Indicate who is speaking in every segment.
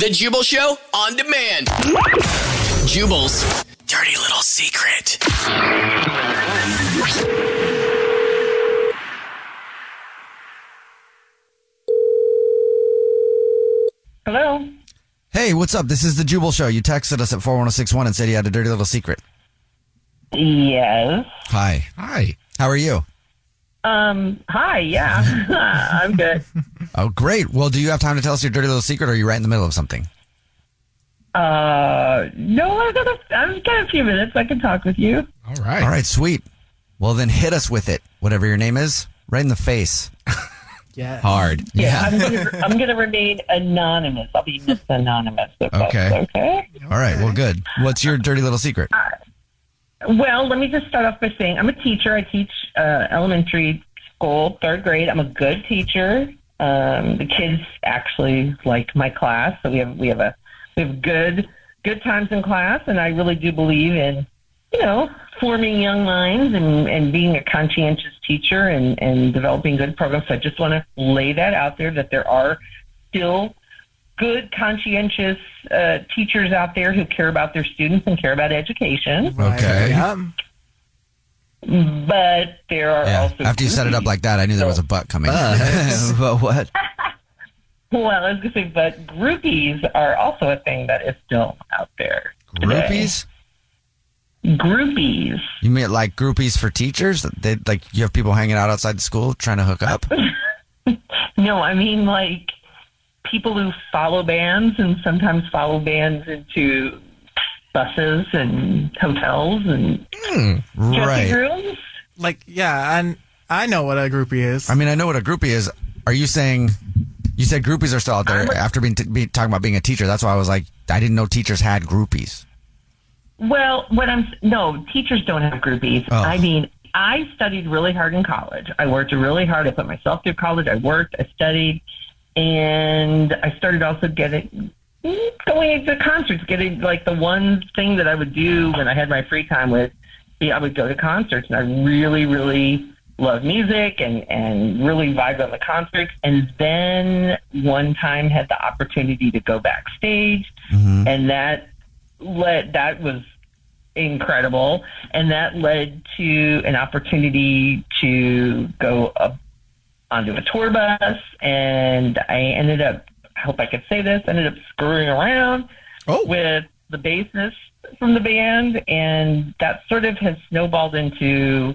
Speaker 1: The Jubal Show on demand. Jubal's dirty little secret.
Speaker 2: Hello.
Speaker 3: Hey, what's up? This is the Jubal Show. You texted us at 41061 and said you had a dirty little secret.
Speaker 2: Yes.
Speaker 3: Hi.
Speaker 4: Hi.
Speaker 3: How are you?
Speaker 2: Um. Hi. Yeah. I'm good.
Speaker 3: Oh, great. Well, do you have time to tell us your dirty little secret or are you right in the middle of something?
Speaker 2: Uh. No. I've got a. I've got a few minutes. I can talk with you.
Speaker 4: All right.
Speaker 3: All right, sweet. Well, then hit us with it, whatever your name is, right in the face.
Speaker 4: Yeah.
Speaker 3: Hard.
Speaker 2: Yeah. I'm gonna. I'm gonna remain anonymous. I'll be Miss Anonymous. If that's
Speaker 3: Okay.
Speaker 2: okay.
Speaker 3: All right. Well, good. What's your dirty little secret?
Speaker 2: Well, let me just start off by saying I'm a teacher. I teach uh, elementary school, third grade. I'm a good teacher. Um, the kids actually like my class, so we have we have a we have good good times in class, and I really do believe in you know forming young minds and, and being a conscientious teacher and, and developing good programs. So I just want to lay that out there that there are still good conscientious uh, teachers out there who care about their students and care about education.
Speaker 3: Okay.
Speaker 4: Yeah.
Speaker 2: But there are
Speaker 3: Yeah.
Speaker 2: also
Speaker 3: After you set it up like that, I knew there was a butt coming. but what?
Speaker 2: well, I was going to say, but groupies are also a thing that is still out there. today.
Speaker 3: Groupies?
Speaker 2: Groupies.
Speaker 3: You mean like groupies for teachers? They like you have people hanging out outside the school trying to hook up?
Speaker 2: No, I mean like people who follow bands and sometimes follow bands into buses and hotels and hmm, dressing
Speaker 3: right.
Speaker 2: rooms.
Speaker 5: Like, yeah, and I know what a groupie is.
Speaker 3: I mean, I know what a groupie is. Are you saying you said groupies are still out there after being, t- be, talking about being a teacher? That's why I was like, I didn't know teachers had groupies.
Speaker 2: Well, what I'm no teachers don't have groupies.
Speaker 3: Oh.
Speaker 2: I mean, I studied really hard in college. I worked really hard. I put myself through college. I worked. I studied, and I started also getting going to concerts. Getting like the one thing that I would do when I had my free time was, yeah, I would go to concerts, and I really, really love music and and really vibed on the concerts. And then one time had the opportunity to go backstage, mm-hmm. and that led that was incredible and that led to an opportunity to go up onto a tour bus and i ended up i hope i could say this ended up screwing around oh. with the bassist from the band and that sort of has snowballed into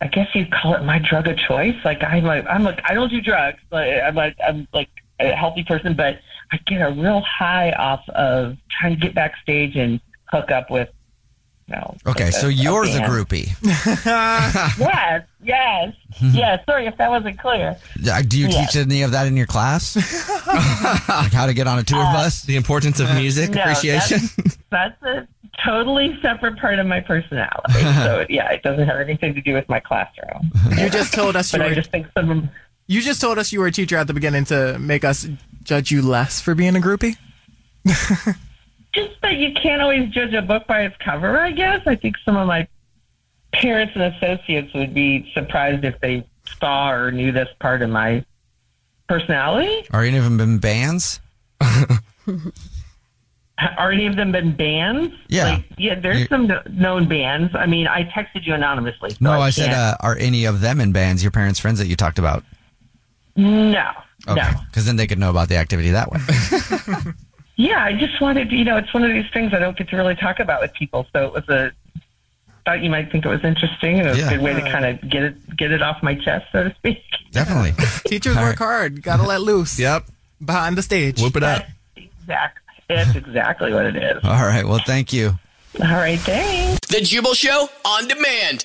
Speaker 2: i guess you'd call it my drug of choice. Like i'm like i'm like i don't do drugs but i'm like i'm like a healthy person but i get a real high off of trying to get backstage and hook up with you
Speaker 3: Okay, so
Speaker 2: a- a
Speaker 3: you're the groupie.
Speaker 2: yes, yes, yes. Sorry if that wasn't clear.
Speaker 3: Uh, Do you
Speaker 2: Yes.
Speaker 3: teach any of that in your class? like how to get on a tour bus?
Speaker 4: The importance of music
Speaker 2: No,
Speaker 4: appreciation.
Speaker 2: That's, that's a totally separate part of my personality. So yeah, it doesn't have anything to do with my classroom.
Speaker 5: you just told us you
Speaker 2: But I
Speaker 5: were.
Speaker 2: just think some.
Speaker 5: You just told us you were a teacher at the beginning to make us judge you less for being a groupie?
Speaker 2: Just that you can't always judge a book by its cover, I guess. I think some of my parents and associates would be surprised if they saw or knew this part of my personality.
Speaker 3: Are any of them been bands?
Speaker 2: Are any of them been bands?
Speaker 3: Yeah.
Speaker 2: Like, yeah, there's
Speaker 3: You-
Speaker 2: some kno- known bands. I mean, I texted you anonymously. so
Speaker 3: No, I, said, uh, are any of them in bands your parents' friends that you talked about?
Speaker 2: no.
Speaker 3: Okay.
Speaker 2: No.
Speaker 3: Because then they could know about the activity that way.
Speaker 2: Yeah, I just wanted, you know, it's one of these things I don't get to really talk about with people. So it was a thought you might think it was interesting and it was
Speaker 3: Yeah.
Speaker 2: a good way to kind of get it get it off my chest, so to speak.
Speaker 3: Definitely.
Speaker 5: Teachers
Speaker 3: All
Speaker 5: work hard. Gotta let loose.
Speaker 4: Yep.
Speaker 5: Behind the stage.
Speaker 4: Whoop it up.
Speaker 2: Exact. That's exactly what it is.
Speaker 3: All right. Well, thank you.
Speaker 2: All right, thanks.
Speaker 1: The Jubal Show on demand.